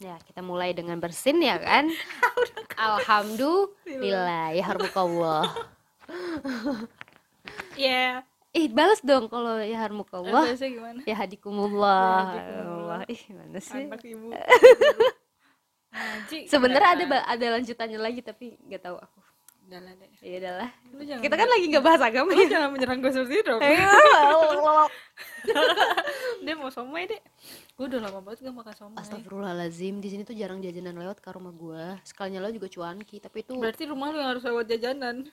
Ya, kita mulai dengan bersin ya kan? Alhamdulillah, ya harmukallah. Iya. Ih, balas dong kalau ya harmukallah. Gimana? Ya hadikumullah. Ya hadikumullah. Allah, ih gimana sih? Anak ibu. Sebenarnya ada ada lanjutannya lagi tapi nggak tahu aku. Udah lah deh. Ya udahlah. Lu jangan Kita kan lagi nggak bahas agama Lu ya. jangan menyerang gue seperti itu dong. Eh, Dia mau somai deh. Gue udah lama banget gak makan somai. Astagfirullahalazim, di sini tuh jarang jajanan lewat ke rumah gua. Sekalinya lo juga cuanki, tapi itu Berarti rumah lu yang harus lewat jajanan.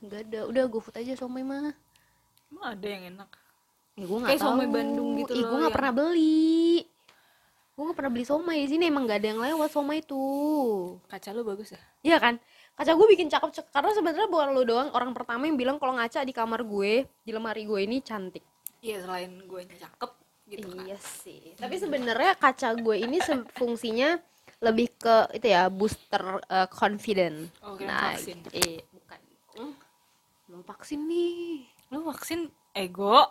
nggak ada. Udah gue food aja somai mah. Emang ada yang enak. Ya gue nggak Kayak tahu. somai Bandung gitu Ih, loh, gue nggak yang- pernah beli. Gue nggak pernah beli somai di sini emang nggak ada yang lewat somai tuh. Kaca lu bagus ya? Iya kan? Kaca gue bikin cakep cakep karena sebenarnya bukan lo doang orang pertama yang bilang kalau ngaca di kamar gue, di lemari gue ini cantik. Iya selain gue cakep gitu kan. Iya sih. Tapi sebenarnya kaca gue ini fungsinya lebih ke itu ya booster uh, confident. Oh, kira vaksin. Eh, bukan. Hmm, Belum vaksin nih. Lu vaksin ego.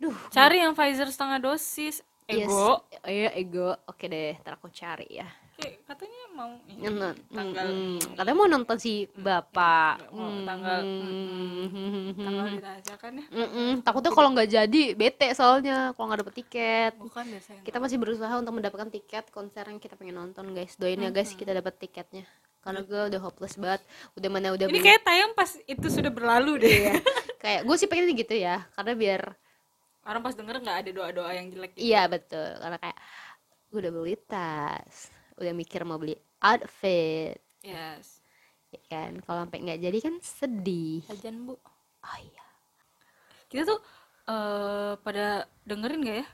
Duh. Cari yang Pfizer setengah dosis. Yes. Ego. Iya ego. Oke deh, ntar aku cari ya. Kayak katanya mau Nonton, tanggal mm, mm. katanya mau nonton si bapak. Oh, tanggal- Mm, tanggal dirahasiakan ya. Mm-mm, takutnya kalau nggak jadi bete soalnya kalau nggak dapet tiket. Bukan biasanya. Kita masih berusaha untuk mendapatkan tiket konser yang kita pengen nonton guys. Doain ya guys kita dapat tiketnya. Karena gue udah hopeless banget. Udah mana udah Ini kayak tayang pas itu sudah berlalu deh. Iya. kayak gue sih pengen gitu ya. Karena biar Orang pas denger nggak ada doa-doa yang jelek gitu. iya betul. Karena kayak gue udah beli tas, udah mikir mau beli outfit, Yes. ya kan. Kalau sampai nggak jadi kan sedih. Sajan bu. Oh iya. Kita tuh eh pada dengerin gak ya?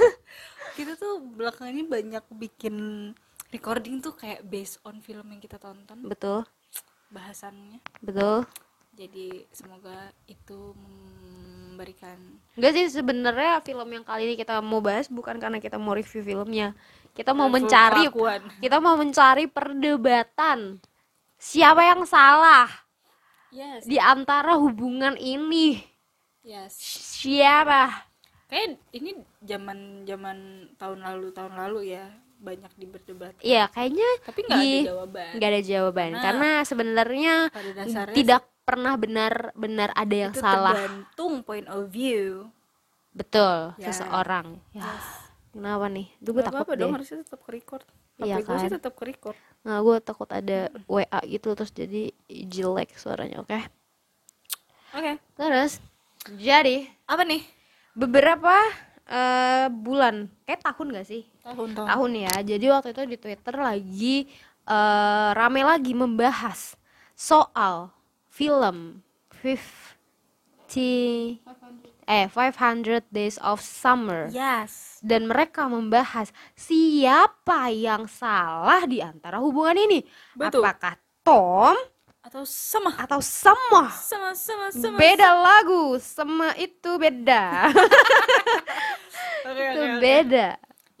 kita tuh belakangan ini banyak bikin recording tuh kayak based on film yang kita tonton Betul, bahasannya. betul. Jadi semoga itu memberikan Enggak sih sebenarnya film yang kali ini kita mau bahas bukan karena kita mau review filmnya. Kita mau Review mencari kelakuan. kita mau mencari perdebatan. Siapa yang salah Yes. di antara hubungan ini? Yes. Siapa? Kayak ini zaman zaman tahun lalu tahun lalu ya banyak diberdebat. Iya, kayaknya Tapi nggak ada jawaban. nggak ada jawaban Karena karena sebenarnya tidak pernah benar-benar ada yang itu salah. tergantung point of view. Betul, Ya. seseorang. Ya. Kenapa nih? Gue Gak takut apa-apa deh. dong harusnya tetap ke record. Iya gue sih kan? tetap ke record. Nah, gue takut ada WA gitu terus jadi jelek suaranya, oke? Oke. Terus jadi Apa nih? beberapa eh, bulan, kayak tahun gak sih? Tahun-tahun. Tahun ya. Jadi waktu itu di Twitter lagi eh, rame lagi membahas soal film 50 eh 500 Days of Summer. Yes. Dan mereka membahas siapa yang salah di antara hubungan ini. Betul. Apakah Tom Atau sama. atau semua? Sama sama sama. beda lagu sama itu beda Oke, itu oke. beda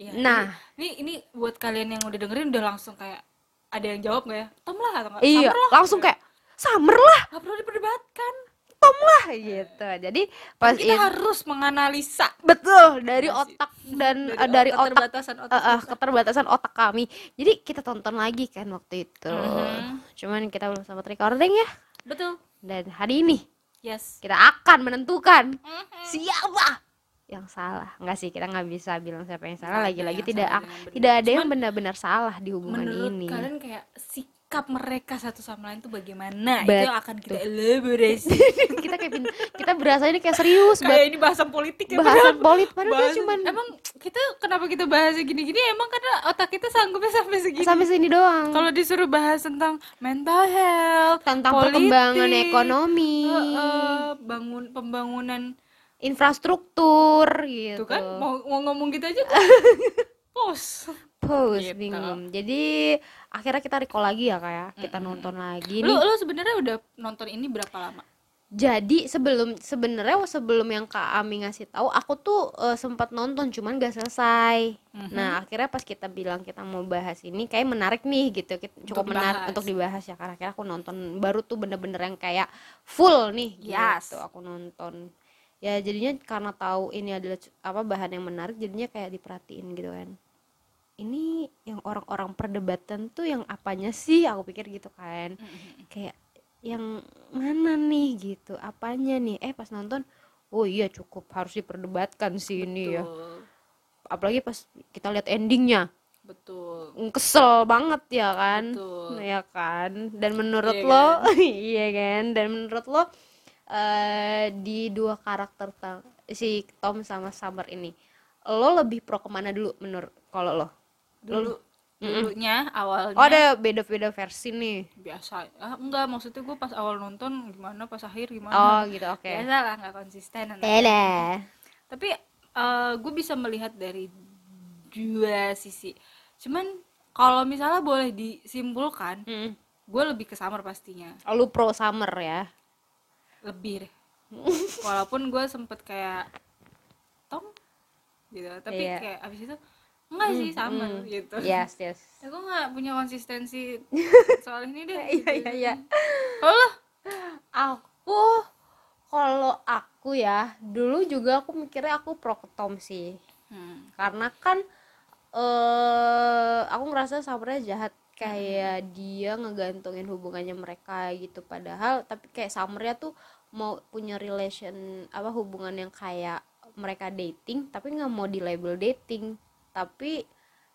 Iya, nah Ini ini buat kalian yang udah dengerin udah langsung kayak ada yang jawab gak ya? Tom lah atau enggak? iya langsung kayak summer lah Gak perlu diperdebatkan. tom lah gitu jadi pas Kita itu harus menganalisa betul dari sih. otak dan dari, eh, dari otak keterbatasan otak. eh, eh, kita. keterbatasan otak kami jadi kita tonton lagi kan waktu itu Mhm. cuman kita belum sempat recording ya Betul. dan hari ini Yes. kita akan menentukan Mhm. siapa yang salah enggak sih kita nggak bisa bilang siapa yang salah lagi-lagi tidak tidak ada yang benar-benar salah di hubungan Menurut ini kalian kayak sikap mereka satu sama lain tuh bagaimana? Betul. Itu yang akan kita elaborasi. kita kayak kita berasa ini kayak serius kayak ini bahasan politik ya. bahasan padahal. polit padahal bahas- cuman emang kita kenapa kita bahas gini-gini? Emang karena otak kita sanggupnya sampai segini. Sampai sini doang. Kalau disuruh bahas tentang mental health tentang politik, perkembangan ekonomi. eh, eh, bangun pembangunan infrastruktur gitu. Tuh kan mau, mau ngomong gitu aja kok. Pos Pause Gitu. bingung. Jadi akhirnya kita recall lagi ya kayak kita nonton lagi. Lu nih lu sebenarnya udah nonton ini berapa lama? Jadi sebelum sebenarnya sebelum yang kak Ami ngasih tahu aku tuh eh, sempat nonton cuman gak selesai. Mhm. nah akhirnya pas kita bilang kita mau bahas ini kayak menarik nih gitu. Kita- cukup Untuk menarik dibahas. untuk dibahas ya karena akhirnya aku nonton baru tuh bener-bener yang kayak full nih Yes. gitu aku nonton. Ya jadinya karena tahu ini adalah apa bahan yang menarik jadinya kayak diperhatiin gitu kan ini yang orang-orang perdebatan tuh yang apanya sih? Aku pikir gitu kan. Kayak yang mana nih gitu? Apanya nih? Eh pas nonton oh iya cukup harus diperdebatkan sih ini ya. Betul. apalagi pas kita lihat endingnya. Betul. Kesel banget ya kan? Betul. ya kan? Dan menurut Iya lo iya kan? Dan menurut lo eh di dua karakter si Tom sama Summer ini lo lebih pro ke mana dulu menurut kalau lo dulu dulunya awalnya. Oh ada beda-beda versi nih. Biasa. Ah, enggak maksudnya gue pas awal nonton gimana pas akhir gimana. Oh gitu oke. Biasa lah nggak konsisten. Beda. tapi eh, gue bisa melihat dari dua sisi. Cuman kalau misalnya boleh disimpulkan Hmm. gue lebih ke Summer pastinya. Oh, lu pro Summer ya? Lebih deh. Walaupun gue sempet kayak Tom gitu. Tapi Iya. kayak abis itu enggak sih Summer gitu. Yes yes. Ya gue nggak punya konsistensi soal ini deh iya iya iya. Kalau lo? aku kalau aku ya dulu juga aku mikirnya aku pro ke Tom sih. Hmm. karena kan eh aku ngerasa Summernya jahat. Kayak dia ngegantungin hubungannya mereka gitu. Padahal tapi kayak Summernya tuh mau punya relation apa hubungan yang kayak mereka dating tapi nggak mau di label dating tapi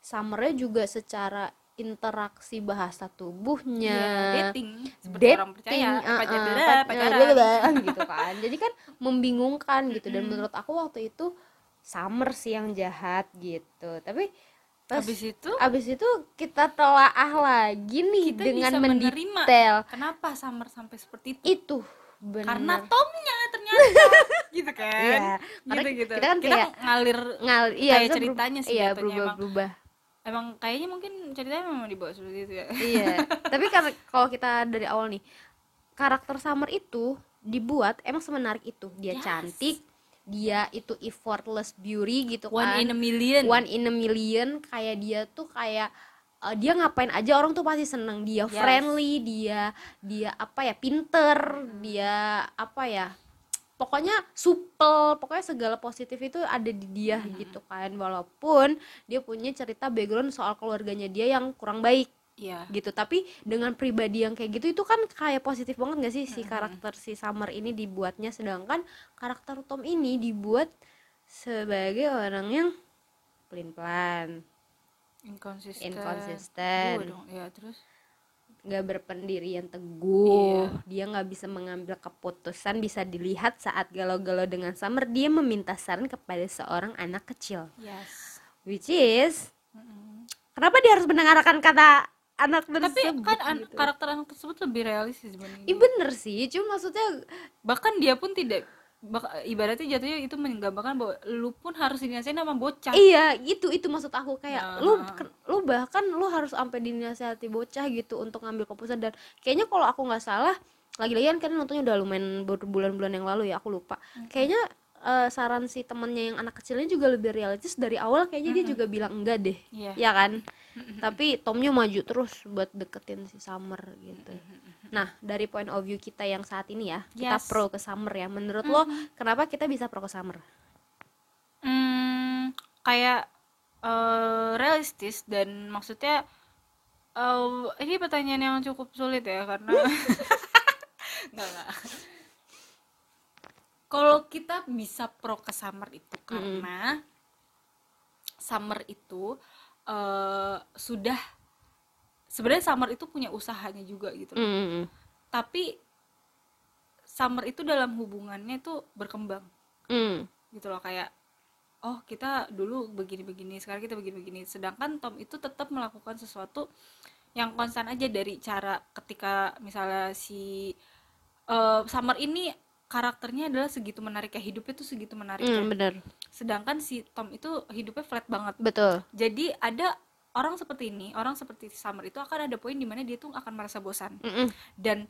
Summernya juga secara interaksi bahasa tubuhnya Ya, dating. Seperti dating orang percaya uh, uh, pacar beda, pac- pacaran gitu kan. Jadi kan membingungkan gitu. Dan menurut aku waktu itu Summer sih yang jahat gitu. Tapi pas habis itu? abis itu kita telaah lagi nih kita dengan bisa menerima. mendetail. Kenapa Summer sampai seperti itu? Itu benar karena Tomnya ternyata gitu kan? Iya, karena gitu. gitu kita kan kayak- ngalir ngal iya Kayak kita ceritanya sih iya berubah emang. berubah emang kayaknya mungkin ceritanya memang dibawa seperti itu ya. Iya. Tapi karena kalau kita dari awal nih karakter Summer itu dibuat emang semenarik itu. Dia Yes. cantik dia itu effortless beauty gitu one kan. in a million. One in a million. Kayak dia tuh kayak uh, dia ngapain aja orang tuh pasti seneng. Dia Yes. friendly dia dia apa ya pinter dia apa ya pokoknya supel pokoknya segala positif itu ada di dia gitu kan. Walaupun dia punya cerita background soal keluarganya dia yang kurang baik iya. gitu. Tapi dengan pribadi yang kayak gitu itu kan kayak positif banget gak sih si karakter si Summer ini dibuatnya? Sedangkan karakter Tom ini dibuat sebagai orang yang pelin-pelan. inconsistent Inconsistent. Gua dong ya terus? Nggak berpendirian teguh. Dia nggak bisa mengambil keputusan bisa dilihat saat galau-galau dengan Summer. Dia meminta saran kepada seorang anak kecil. Yes. Which is Mm-mm. kenapa dia harus mendengarkan kata anak tapi tersebut kan an- gitu? karakter anak tersebut lebih realistis dibanding Iya bener sih, cuma maksudnya bahkan dia pun tidak ibaratnya jatuhnya itu menggambarkan bahwa lu pun harus dinasihatin sama bocah. Iya itu itu maksud aku. Kayak Nah. lu lu bahkan lu harus sampai dinasihati bocah gitu untuk ngambil keputusan. Dan kayaknya kalau aku nggak salah lagi-lagi kan nontonnya udah lumayan berbulan-bulan yang lalu ya aku lupa. Kayaknya eh, saran si temennya yang anak kecilnya juga lebih realistis dari awal. Kayaknya dia juga bilang enggak deh. Iya. ya kan? Tapi Tomnya maju terus buat deketin si Summer gitu nah dari point of view kita yang saat ini ya kita Yes. pro ke Summer ya menurut lo kenapa kita bisa pro ke Summer Hmm, kayak eh, realistis dan maksudnya eh, ini pertanyaan yang cukup sulit ya karena nggak nggak. Kalau kita bisa pro ke summer itu karena summer itu eh, sudah sebenarnya summer itu punya usahanya juga gitu loh. Mm. Tapi summer itu dalam hubungannya itu berkembang Mm. gitu loh kayak oh kita dulu begini-begini sekarang kita begini-begini sedangkan Tom itu tetap melakukan sesuatu yang konstan aja dari cara ketika misalnya si eh, Summer ini karakternya adalah segitu menariknya hidupnya tuh segitu menariknya Mm, bener sedangkan si Tom itu hidupnya flat banget betul jadi ada orang seperti ini orang seperti Summer itu akan ada poin di mana dia tuh akan merasa bosan Mm-mm. dan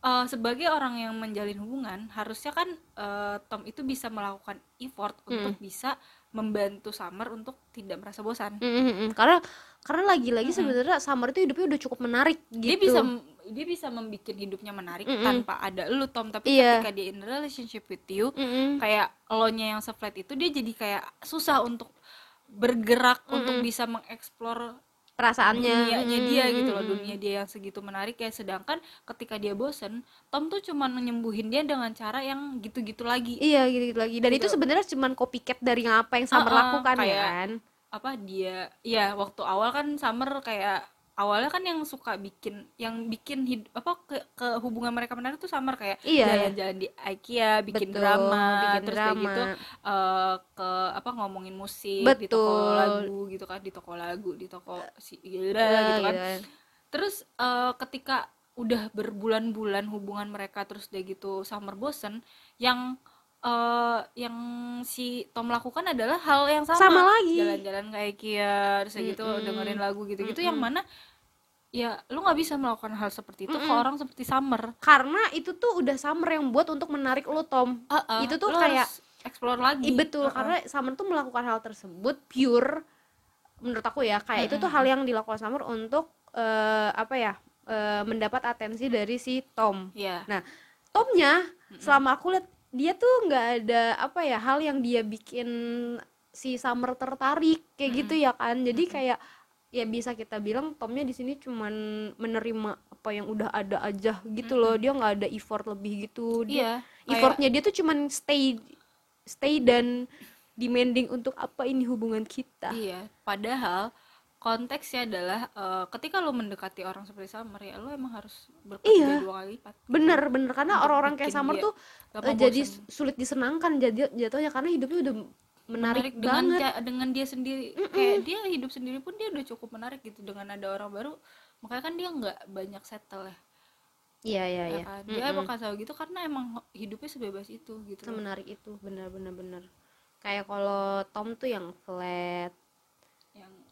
eh, sebagai orang yang menjalin hubungan harusnya kan eh, Tom itu bisa melakukan effort untuk bisa membantu Summer untuk tidak merasa bosan Mm-mm. karena karena lagi-lagi sebenarnya Summer itu hidupnya udah cukup menarik gitu dia bisa dia bisa membuat hidupnya menarik Mm-mm. tanpa ada lu Tom tapi Iya. ketika dia in relationship with you Mm-mm. kayak lo nya yang se-flat itu dia jadi kayak susah untuk bergerak untuk bisa mengeksplor perasaannya. dunianya Mm, dia mm, gitu loh mm, dunia dia yang segitu menarik ya. Sedangkan ketika dia bosen Tom tuh cuman nyembuhin dia dengan cara yang gitu-gitu lagi. Iya gitu, lagi. Dan itu Gitu. sebenarnya cuman copycat dari apa yang Summer Uh-uh, lakukan ya kayak- kan? apa dia ya waktu awal kan Summer kayak awalnya kan yang suka bikin yang bikin hid, apa ke, ke hubungan mereka menarik tuh Summer kayak Iya. jalan-jalan di IKEA bikin Betul, drama bikin terus kayak drama. gitu eh, ke apa ngomongin musik di toko Betul. lagu gitu kan di toko lagu di toko si Ya, gitu kan gitu kan. terus eh, ketika udah berbulan-bulan hubungan mereka terus dia gitu Summer bosen yang eh, yang si Tom lakukan adalah hal yang sama, Sama lagi. jalan-jalan kayak Kia terus kayak gitu Mm-mm. dengerin lagu gitu-gitu. Yang mana ya lu nggak bisa melakukan hal seperti itu ke orang seperti Summer. Karena itu tuh udah Summer yang buat untuk menarik lo Tom. Uh-uh, itu tuh lu kayak explore lagi. Betul Uh-uh. karena Summer tuh melakukan hal tersebut pure menurut aku ya. Kayak itu tuh hal yang dilakukan Summer untuk eh, apa ya eh, mendapat atensi dari si Tom. Iya. nah Tomnya selama aku lihat dia tuh nggak ada apa ya hal yang dia bikin si Summer tertarik kayak gitu ya kan. Jadi kayak ya bisa kita bilang Tomnya di sini cuman menerima apa yang udah ada aja gitu loh. Dia nggak ada effort lebih gitu. Dia kayak- effortnya dia tuh cuman stay stay dan demanding untuk apa ini hubungan kita. Iya, padahal konteksnya adalah eh, ketika lo mendekati orang seperti Summer ya lo emang harus berkerja Iya. dua kali lipat. bener bener. Karena orang-orang kayak Summer tuh eh, jadi sulit disenangkan jadi jatuhnya. Karena hidupnya udah menarik, dengan banget. ca- dengan dia sendiri. Kayak dia hidup sendiri pun dia udah cukup menarik gitu. Dengan ada orang baru makanya kan dia nggak banyak settle ya, iya iya ya iya. kan? dia bakal selalu gitu karena emang hidupnya sebebas itu gitu menarik itu. Bener bener bener. Kayak kalau Tom tuh yang flat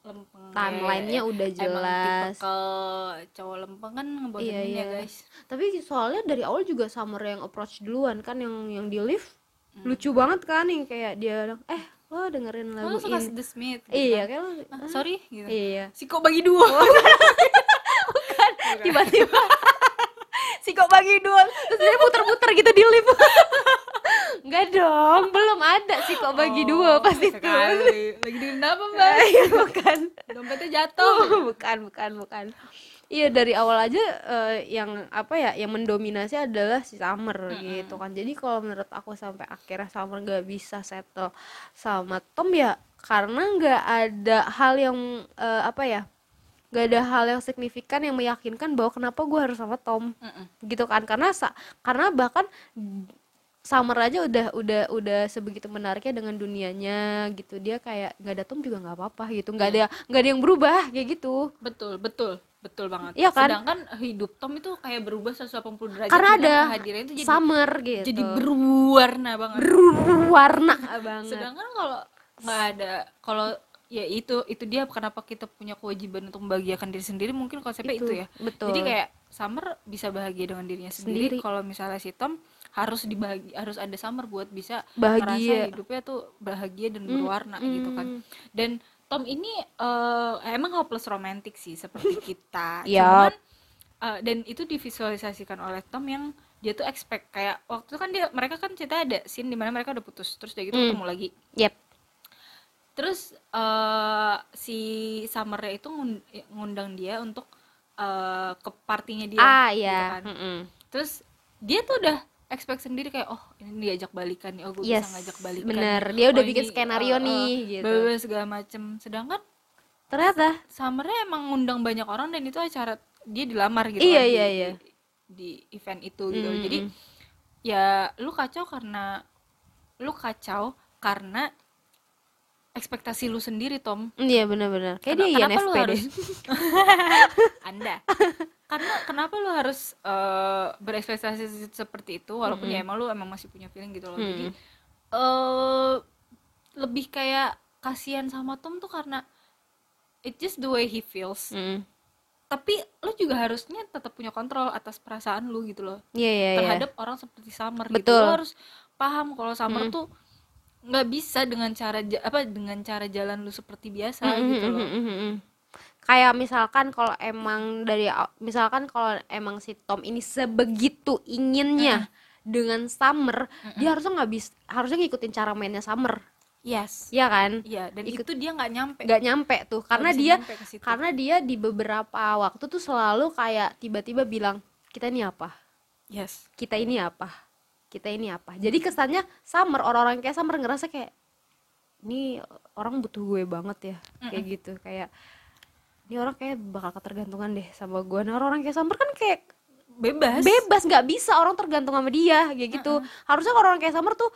lempeng. Timelinenya udah jelas. tipe cowok lempeng kan ngebosenin Iya, ya guys. Tapi soalnya dari awal juga Summer yang approach duluan kan yang yang di lift Hmm. lucu banget kan yang kayak dia eh lo dengerin lagu lo suka ini. The Smith gitu iya kan. kayak lo Ah, sorry gitu. Iya. Si kok bagi dua. Tiba-tiba. Si kok bagi dua. Terus dia muter-muter gitu di lift Enggak dong, belum ada sih kok bagi dua pas itu. Oh, sekali lagi dengerin apa mbak Iya, bukan. dompetnya jatuh bukan, bukan, bukan. Iya dari awal aja eh, yang apa ya, yang mendominasi adalah si Summer gitu kan. Jadi kalau menurut aku sampai akhirnya Summer nggak bisa settle sama Tom ya karena nggak ada hal yang eh, apa ya, nggak ada hal yang signifikan yang meyakinkan bahwa kenapa gue harus sama Tom Mm-mm. gitu kan karena sa- karena bahkan Summer aja udah udah udah sebegitu menariknya dengan dunianya gitu. Dia kayak nggak ada Tom juga nggak apa-apa gitu. Nggak ada nggak ada yang berubah kayak gitu. Betul betul betul banget. Iya kan? sedangkan hidup Tom itu kayak berubah 180 derajat karena ada kehadirannya itu jadi Summer gitu. jadi berwarna banget. Berwarna banget. Sedangkan kalau nggak ada kalau ya itu itu dia kenapa kita punya kewajiban untuk membahagiakan diri sendiri mungkin konsepnya itu, Itu, ya. Betul. jadi kayak Summer bisa bahagia dengan dirinya sendiri, Sendiri. kalau misalnya si Tom harus dibagi harus ada Summer buat bisa Bahagia. hidupnya tuh bahagia dan berwarna gitu kan dan Tom ini eh, emang hopeless romantic sih seperti kita Yap. cuman eh, dan itu divisualisasikan oleh Tom yang dia tuh expect kayak waktu itu kan dia mereka kan cerita ada scene di mana mereka udah putus terus dia gitu ketemu lagi yep terus eh, si Summer itu ngun- ngundang dia untuk eh, ke partinya dia ah gitu ya kan. mm-mm. terus dia tuh udah expect sendiri kayak oh ini diajak balikan nih oh gue Yes, bisa ngajak balikan bener. Dia udah Oh, bikin ini, skenario eh, nih, gitu. bla, bla, segala macem. Sedangkan ternyata Summernya emang ngundang banyak orang dan itu acara dia dilamar gitu Iya, kan, di- iya, di, iya. di event itu gitu. Mm, jadi ya lu kacau karena lu kacau karena ekspektasi lu sendiri Tom. Iya benar-benar kayak dia kenapa lu INFP deh. harus anda karena kenapa lu harus eh, berekspektasi seperti itu walaupun ya emang lu emang masih punya feeling gitu loh. Jadi eh lebih kayak kasihan sama Tom tuh karena it just the way he feels. Mm. tapi lu juga harusnya tetap punya kontrol atas perasaan lu gitu loh. Iya iya iya. Terhadap orang seperti Summer gitu. Betul. lu harus paham kalau Summer tuh nggak bisa dengan cara apa dengan cara jalan lu seperti biasa gitu loh. mhm, mhm. Kayak misalkan kalau emang dari misalkan kalau emang si Tom ini sebegitu inginnya dengan Summer dia harusnya nggak bisa harusnya ngikutin cara mainnya Summer. Yes. Ya kan? Iya dan Ikut- itu dia nggak nyampe. Nggak nyampe tuh karena dia karena dia di beberapa waktu tuh selalu kayak tiba-tiba bilang kita ini apa? Yes. Kita ini apa? Kita ini apa? Jadi kesannya Summer orang-orang kayak Summer ngerasa kayak ini orang butuh gue banget ya kayak gitu. Kayak ini orang kayak bakal ketergantungan deh sama gue nah orang-orang kayak Summer kan kayak bebas. bebas nggak bisa orang tergantung sama dia kayak gitu. Harusnya kalau orang kayak Summer tuh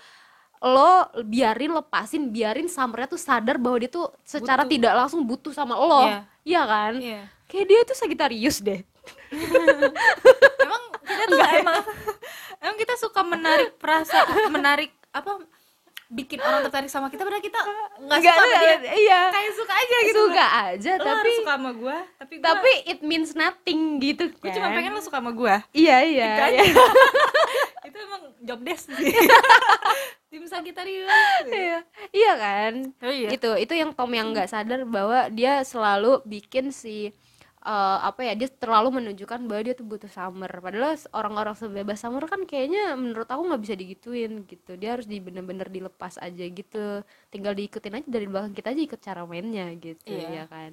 lo biarin lepasin biarin Summernya tuh sadar bahwa dia tuh secara Butuh. tidak langsung butuh sama lo. Iya. iya kan? Iya. kayak dia tuh Sagittarius deh. Emang kita tuh emang emang kita suka menarik perasa menarik apa bikin orang tertarik sama kita padahal kita nggak suka sama dia. iya. Kayak suka aja gitu suka aja lo tapi suka sama gue tapi gua, tapi it means nothing gitu gue kan. cuma pengen lo suka sama gue iya iya, iya. itu emang job desk sih. Tim Sagittarius. Iya iya kan? Oh iya. Itu itu yang Tom yang nggak sadar bahwa dia selalu bikin si eh, apa ya dia terlalu menunjukkan bahwa dia tuh butuh Summer. Padahal orang-orang sebebas Summer kan kayaknya menurut aku nggak bisa digituin gitu. Dia harus di bener-bener dilepas aja gitu. Tinggal diikutin aja dari belakang kita aja ikut cara mainnya gitu Iya. ya kan.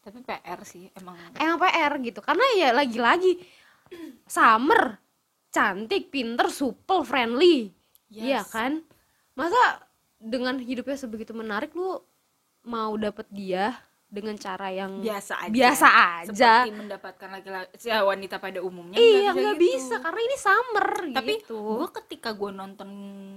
Tapi PR sih emang. Emang PR gitu. Karena ya lagi-lagi Summer cantik pinter supel friendly. Iya Yes. kan? Masa dengan hidupnya sebegitu menarik lu mau dapet dia dengan cara yang biasa aja biasa aja seperti mendapatkan laki-laki ya, wanita pada umumnya iya bisa nggak gitu. bisa karena ini Summer tapi gitu gue ketika gue nonton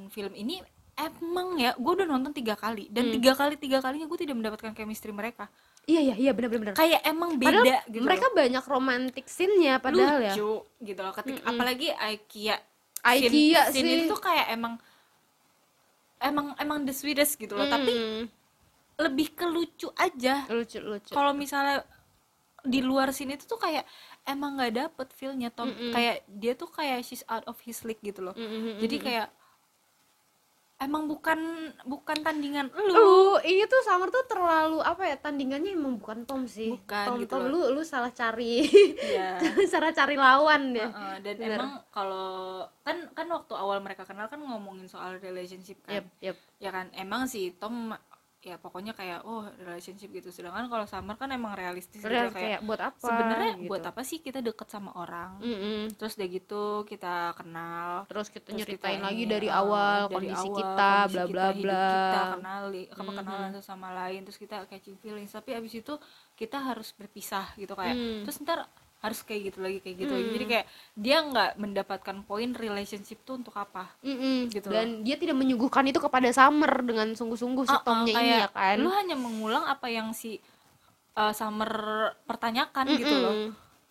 film ini emang ya gue udah nonton tiga kali dan Hmm. tiga kali tiga kalinya gue tidak mendapatkan chemistry mereka iya iya iya benar-benar kayak emang padahal beda gitu mereka loh. banyak romantic scene-nya padahal ya lucu gitu loh ketika Mm-mm. apalagi IKEA IKEA scene, scene sih. itu tuh kayak emang emang emang the sweetest gitu loh tapi Mm, lebih ke lucu aja lucu lucu kalau misalnya di luar sini tuh kayak emang nggak dapet feelnya Tom Mm-mm. kayak dia tuh kayak she's out of his league gitu loh Mm, mm, mm, jadi mm. kayak emang bukan bukan tandingan lu lu ini tuh Summer tuh terlalu apa ya tandingannya emang bukan Tom sih Bukan, Tom gitu Tom loh. lu lu salah cari Iya. salah cari lawan ya Heeh, dan Bener. emang kalau kan kan waktu awal mereka kenal kan ngomongin soal relationship kan yep yep ya kan emang sih Tom ya pokoknya kayak oh relationship gitu sedangkan kalau Summer kan emang realistis gitu Real, kayak kayak buat apa sebenarnya gitu. buat apa sih kita deket sama orang Mm-mm. terus udah gitu kita kenal terus kita terus nyeritain kita lagi ini, dari uh, awal dari kondisi awal, kita bla bla bla kita kenali apa Mhm. kenalan satu sama lain terus kita catching feelings tapi abis itu kita harus berpisah gitu kayak Hmm. terus ntar harus kayak gitu lagi kayak gitu lagi Hmm. jadi kayak dia nggak mendapatkan poin relationship tuh untuk apa Mm-mm. Gitu dan dia tidak menyuguhkan itu kepada Summer dengan sungguh-sungguh si Uh-uh, Tomnya ini ya kan lu hanya mengulang apa yang si uh, Summer pertanyakan gitu loh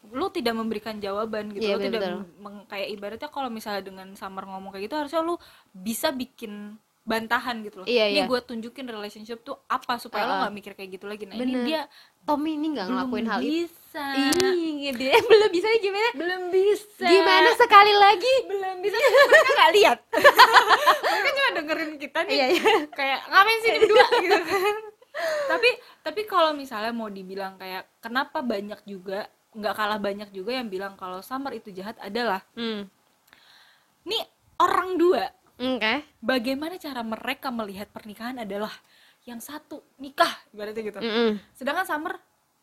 lu tidak memberikan jawaban gitu Iya, lu tidak meng- kayak ibaratnya kalau misalnya dengan Summer ngomong kayak gitu harusnya lu bisa bikin bantahan gitu loh Iya, ini iya. gue tunjukin relationship tuh apa supaya lo Uh-uh. nggak mikir kayak gitu lagi nah Bener. ini dia Tommy ini nggak ngelakuin hal itu bisa. Ih, dia belum bisa gimana? Belum bisa. Gimana sekali lagi? Belum bisa. Mereka nggak lihat. Mereka cuma dengerin kita nih. Iya iya. Kayak ngapain sih berdua? Gitu kan. Tapi tapi kalau misalnya mau dibilang kayak kenapa banyak juga nggak kalah banyak juga yang bilang kalau Summer itu jahat? adalah hmm. nih orang dua. Oke. Bagaimana cara mereka melihat pernikahan adalah yang satu nikah ibaratnya gitu. Mm-mm. sedangkan Summer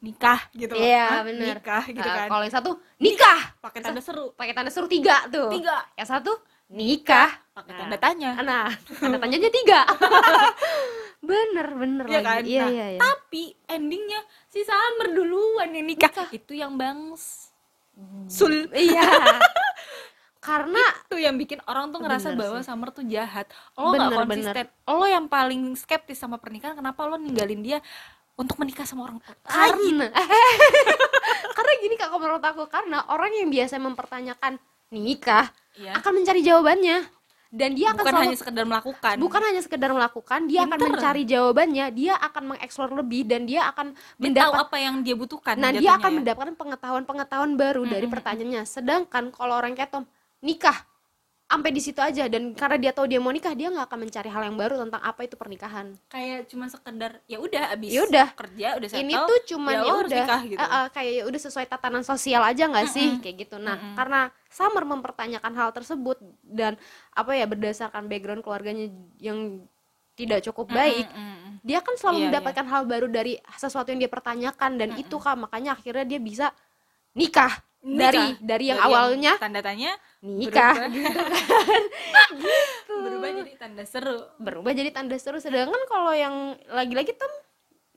nikah gitu loh. Iya Hah? benar. nikah gitu Nah, kan Kalau yang satu nikah, pakai tanda seru pakai tanda suruh tiga tuh. tiga Yang satu nikah, pakai Nah. tanda tanya Nah, tanda tanyanya tiga. bener bener Iya lagi. kan? Iya Nah, iya iya. tapi endingnya si Summer duluan yang nikah, itu yang bangs sul Iya. Karena itu yang bikin orang tuh ngerasa Bener bahwa sih. Summer tuh jahat lo Bener, gak konsisten lo yang paling skeptis sama pernikahan kenapa lo ninggalin dia untuk menikah sama orang kaya karena karena gini kak menurut aku karena orang yang biasa mempertanyakan nikah Iya. akan mencari jawabannya dan dia akan bukan selalu hanya sekedar melakukan bukan hanya sekedar melakukan dia akan Pinter. mencari jawabannya dia akan mengeksplor lebih dan dia akan dia tahu mendapat apa yang dia butuhkan nah dia akan ya. mendapatkan pengetahuan-pengetahuan baru dari Mm-mm. pertanyaannya sedangkan kalau orang kayak Tom nikah sampai di situ aja dan karena dia tahu dia mau nikah dia nggak akan mencari hal yang baru tentang apa itu pernikahan kayak cuma sekedar ya udah abis Ya udah. kerja udah settle ini tuh cuman ya ya, udah gitu. eh, eh, kayak ya udah sesuai tatanan sosial aja nggak sih Mm-mm. kayak gitu nah Mm-mm. karena Summer mempertanyakan hal tersebut dan apa ya berdasarkan background keluarganya yang tidak cukup baik Mm, mm, mm. dia kan selalu Iya, iya. mendapatkan hal baru dari sesuatu yang dia pertanyakan dan itu kan makanya akhirnya dia bisa nikah, Nikah. dari yang Dari awalnya tanda tanya nikah. berubah, berubah jadi tanda seru. Berubah jadi tanda seru. Sedangkan kalau yang lagi-lagi Tom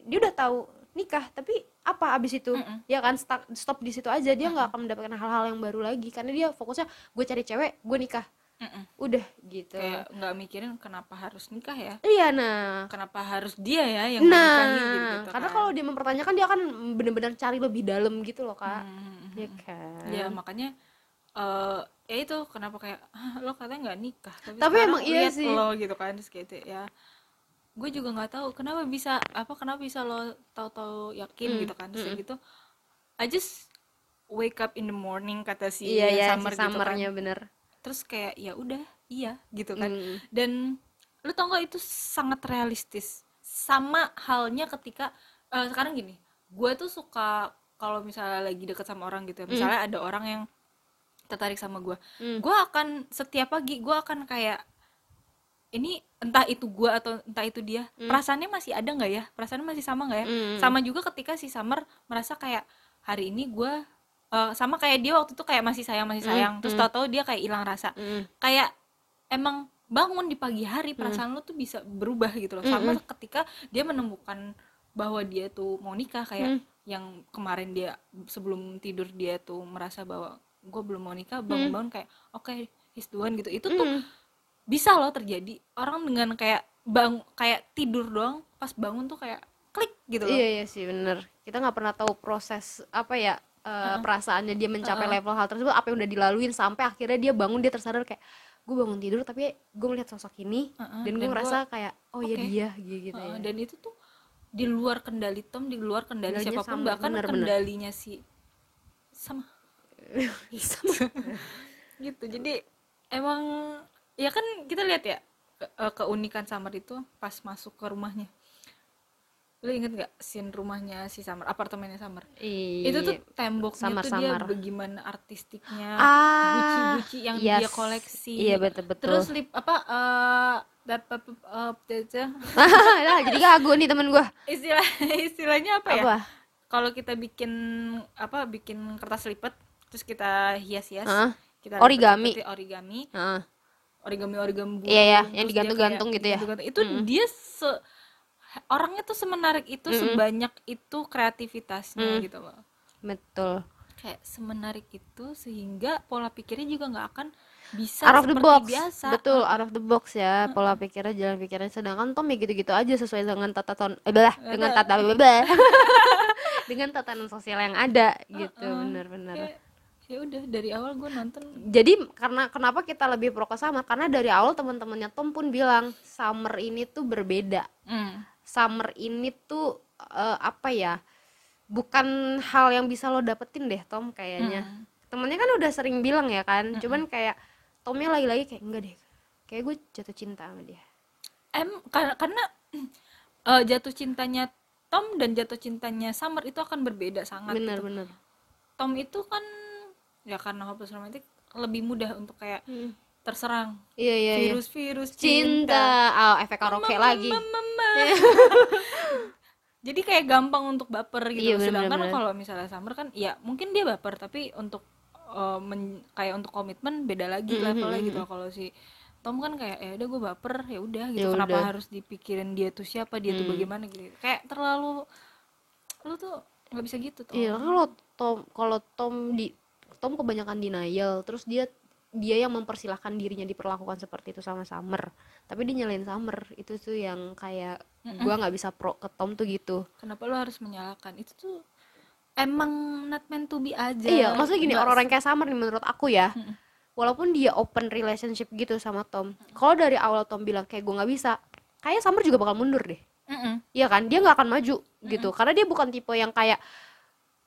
dia udah tahu nikah. Tapi apa abis itu? Mm-mm. ya kan stuck, stop di situ aja. Dia nggak akan mendapatkan hal-hal yang baru lagi. Karena dia fokusnya gue cari cewek gue nikah. Mm-mm. udah gitu. Kayak nggak mikirin kenapa harus nikah ya? Iya nah. Kenapa harus dia ya yang menikahi gitu, nah gitu karena kan. kalau dia mempertanyakan dia akan benar-benar cari lebih dalam gitu loh kak. Hmm, ya kan? Ya makanya eh ya itu kenapa kayak "Ah, lo katanya nggak nikah tapi, Tapi emang iya sih. lo gitu kan terus kayak gitu ya. Gue juga nggak tahu kenapa bisa apa kenapa bisa lo tahu-tahu yakin Hmm, gitu kan terus hmm. gitu. I just wake up in the morning kata si iya ya summer si gitu kan. bener. Terus kayak ya udah iya gitu kan. Hmm. dan lu tau gak itu sangat realistis. Sama halnya ketika eh, sekarang gini gue tuh suka kalau misalnya lagi deket sama orang gitu ya misalnya ada orang yang tertarik sama gue Hmm. gue akan setiap pagi gue akan kayak ini entah itu gue atau entah itu dia perasaannya masih ada nggak ya? Perasaannya masih sama nggak ya? Hmm. sama juga ketika si Summer merasa kayak hari ini gue eh, sama kayak dia waktu itu kayak masih sayang masih sayang terus tahu-tahu dia kayak hilang rasa. Mm. kayak emang bangun di pagi hari perasaan lo tuh bisa berubah gitu loh. Sama ketika dia menemukan bahwa dia tuh mau nikah kayak yang kemarin dia sebelum tidur dia tuh merasa bahwa gue belum mau nikah bangun-bangun kayak oke he's the one gitu itu tuh Mm. bisa loh terjadi orang dengan kayak bang kayak tidur doang pas bangun tuh kayak klik gitu loh Iya iya sih bener. Kita nggak pernah tahu proses apa ya eh, perasaannya dia mencapai level hal tersebut apa yang udah dilaluin sampai akhirnya dia bangun dia tersadar kayak gue bangun tidur tapi gue melihat sosok ini Uh-uh, dan gue ngerasa kayak oh iya oke. dia gitu Heeh, ya. dan itu tuh di luar kendali Tom di luar kendali Kendalinya siapa pun sama, bahkan bener-bener. kendalinya si sama. Gitu jadi emang ya kan kita lihat ya ke- eh, keunikan Summer itu pas masuk ke rumahnya lu inget gak scene rumahnya si Summer apartemennya Summer Iya. itu tuh temboknya tuh dia Samar-samar. bagaimana artistiknya Ah, guci-guci yang dia yes. koleksi Iya betul betul. terus lip apa eh dapat lah jadi gagu nih temen gue. istilah istilahnya apa ya Apa? kalau kita bikin apa bikin kertas lipat terus kita hias-hias Hah? kita Origami. origami Heeh. origami origami Iya, iya, yang dia digantung-gantung gitu ya. digantung-gantung. itu dia se orangnya tuh semenarik itu sebanyak itu kreativitasnya Mm. gitu loh Betul. kayak semenarik itu sehingga pola pikirnya juga nggak akan bisa out of the box. biasa. Betul out of the box ya pola pikirnya jalan pikirnya. Sedangkan Tom ya gitu-gitu aja sesuai dengan tata ton eh belah dengan tata belah dengan tatanan sosial yang ada gitu. Benar-benar Kayak, ya udah dari awal gue nonton. Jadi karena kenapa kita lebih pro ke Summer karena dari awal teman-temannya Tom pun bilang Summer ini tuh berbeda. Mm, Summer ini tuh eh, apa ya bukan hal yang bisa lo dapetin deh Tom kayaknya temennya kan udah sering bilang ya kan cuman kayak Tomnya lagi-lagi kayak enggak deh kayak gue jatuh cinta sama dia em karena karena eh, jatuh cintanya Tom dan jatuh cintanya Summer itu akan berbeda sangat gitu. bener-bener Tom itu kan ya karena hopeless romantic lebih mudah untuk kayak Hmm. terserang iya iya iya. virus-virus cinta oh efek karaoke lagi Mama. jadi kayak gampang untuk baper gitu Iya, bener, sedangkan kalau misalnya Summer kan ya mungkin dia baper tapi untuk eh, men- kayak untuk komitmen beda lagi Mm, levelnya gitu loh. kalau si Tom kan kayak ya udah gue baper ya udah gitu. Ya kenapa harus dipikirin dia tuh siapa dia tuh bagaimana? gitu. Kayak terlalu lu tuh nggak bisa gitu Tom. Iya kalau Tom kalau Tom di Tom kebanyakan denial terus dia dia yang mempersilahkan dirinya diperlakukan seperti itu sama Summer. Tapi dia nyalain Summer. Itu tuh yang kayak gua nggak bisa pro ke Tom tuh gitu. Kenapa lu harus menyalahkan? Itu tuh emang not meant to be aja. Iya maksudnya gini orang-orang kayak Summer nih menurut aku ya. Walaupun dia open relationship gitu sama Tom kalau dari awal Tom bilang kayak gue nggak bisa kayak Summer juga bakal mundur deh. Iya kan? Dia nggak akan maju gitu. Karena dia bukan tipe yang kayak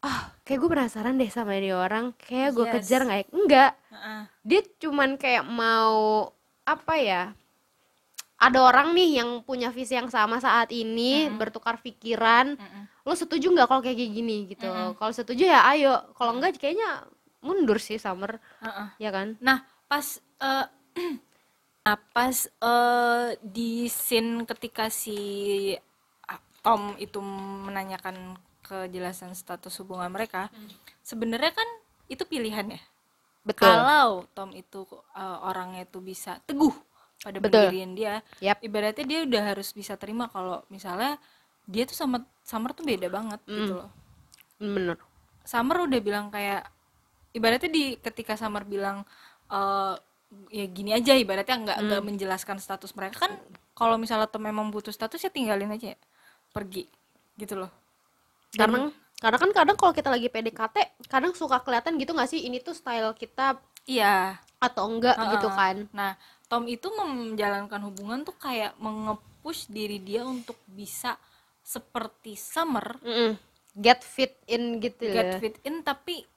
ah kayak gue penasaran deh sama ini orang. Kayak gue Yes. kejar nggak ya? Enggak. Heeh. dia cuman kayak mau apa ya ada orang nih yang punya visi yang sama saat ini bertukar pikiran. Mm-mm. lo setuju nggak kalau kayak gini gitu? Kalau setuju ya ayo kalau enggak kayaknya mundur sih Summer. Heeh. ya kan? Nah, pas eh, Nah, pas eh, di scene ketika si ah, Tom itu menanyakan kejelasan status hubungan mereka, sebenarnya kan itu pilihan ya. betul Kalau Tom itu eh, orangnya itu bisa teguh pada Betul. pendirian dia, Yap. ibaratnya dia udah harus bisa terima kalau misalnya dia tuh sama Summer tuh beda banget gitu loh. bener Summer udah bilang kayak ibaratnya di ketika Summer bilang eh ya gini aja ibaratnya nggak Hmm. nggak menjelaskan status mereka kan kalau misalnya Tom memang butuh status ya tinggalin aja ya. pergi gitu loh karena karena kan kadang kalau kita lagi PDKT kadang suka kelihatan gitu nggak sih ini tuh style kita iya atau enggak gitu Heeh. kan nah Tom itu menjalankan hubungan tuh kayak mengepush diri dia untuk bisa seperti Summer Mm-mm. get fit in gitu get loh. fit in tapi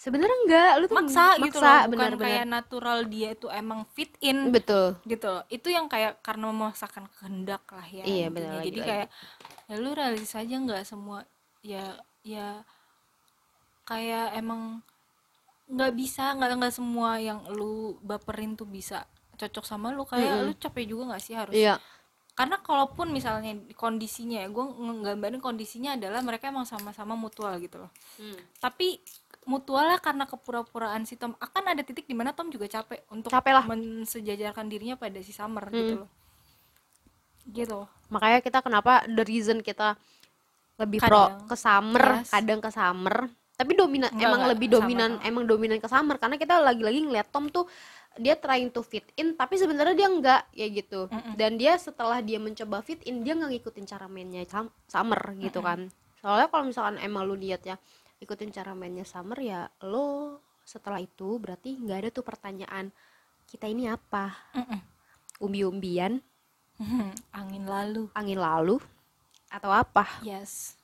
sebenarnya enggak lu tuh maksa, gitu loh maksa, bukan benar-benar. kayak natural dia itu emang fit in betul gitu loh. itu yang kayak karena memaksakan kehendak lah ya Iya, benar, jadi lagi-lagi. kayak ya lu realistis aja nggak semua ya ya kayak emang nggak bisa nggak nggak semua yang lu baperin tuh bisa cocok sama lu. Kayak lu capek juga nggak sih harus? Iya. Karena kalaupun misalnya kondisinya ya gue nggambarin kondisinya adalah mereka emang sama-sama mutual gitu loh. Hmm. tapi mutualnya karena kepura-puraan si Tom. Akan ada titik di mana Tom juga capek untuk Capek lah. mensejajarkan dirinya pada si Summer gitu loh. Gitu. Makanya kita kenapa the reason kita lebih pro Kadang. ke summer Yes. kadang ke summer. Tapi dominan Enggak, emang enggak, lebih dominan sama. emang dominan ke summer. Karena kita lagi-lagi ngeliat Tom tuh dia trying to fit in tapi sebenarnya dia enggak ya gitu. Dan dia setelah dia mencoba fit in dia nggak ngikutin cara mainnya summer gitu kan. Soalnya kalau misalkan emang lu lihat ya ikutin cara mainnya summer ya lo setelah itu berarti nggak ada tuh pertanyaan kita ini apa? Mm-mm. umbi-umbian. Angin lalu. Angin lalu atau apa. Yes